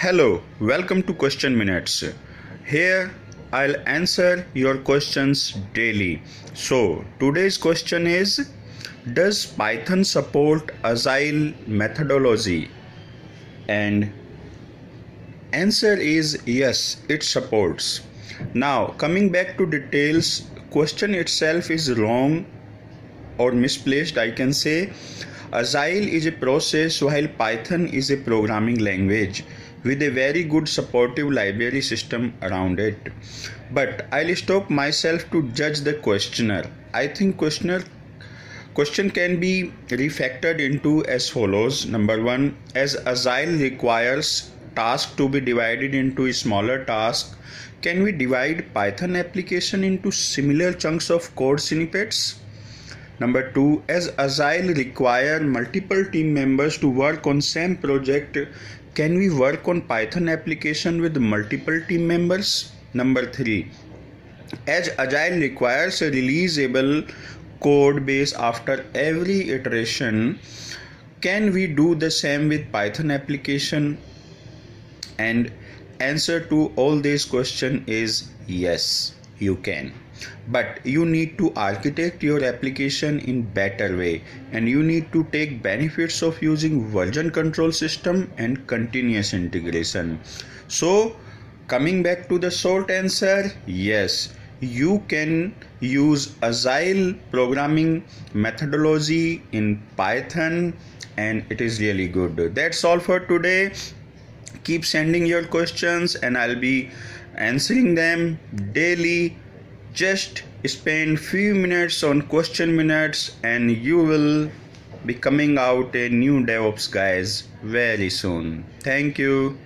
Hello, welcome to Question Minutes. Here I'll answer your questions daily. So, today's question is Does Python support Agile methodology? And answer is yes, it supports. Now, coming back to details, question itself is wrong or misplaced, I can say. Agile is a process while Python is a programming language with a very good supportive library system around it. But I'll stop myself to judge the questioner. I think questioner question can be refactored into as follows number 1 as agile requires task to be divided into smaller tasks can we divide python application into similar chunks of code snippets number 2 as agile require multiple team members to work on same project can we work on Python application with multiple team members? Number 3. As Agile requires a releasable code base after every iteration, can we do the same with Python application? And answer to all these questions is yes, you can. But you need to architect your application in better way and you need to take benefits of using version control system and continuous integration. So coming back to the short answer yes you can use agile programming methodology in python and it is really good. That's all for today. Keep sending your questions and i'll be answering them daily. Just spend few minutes on question minutes and you will be coming out a new devops guys very soon. Thank you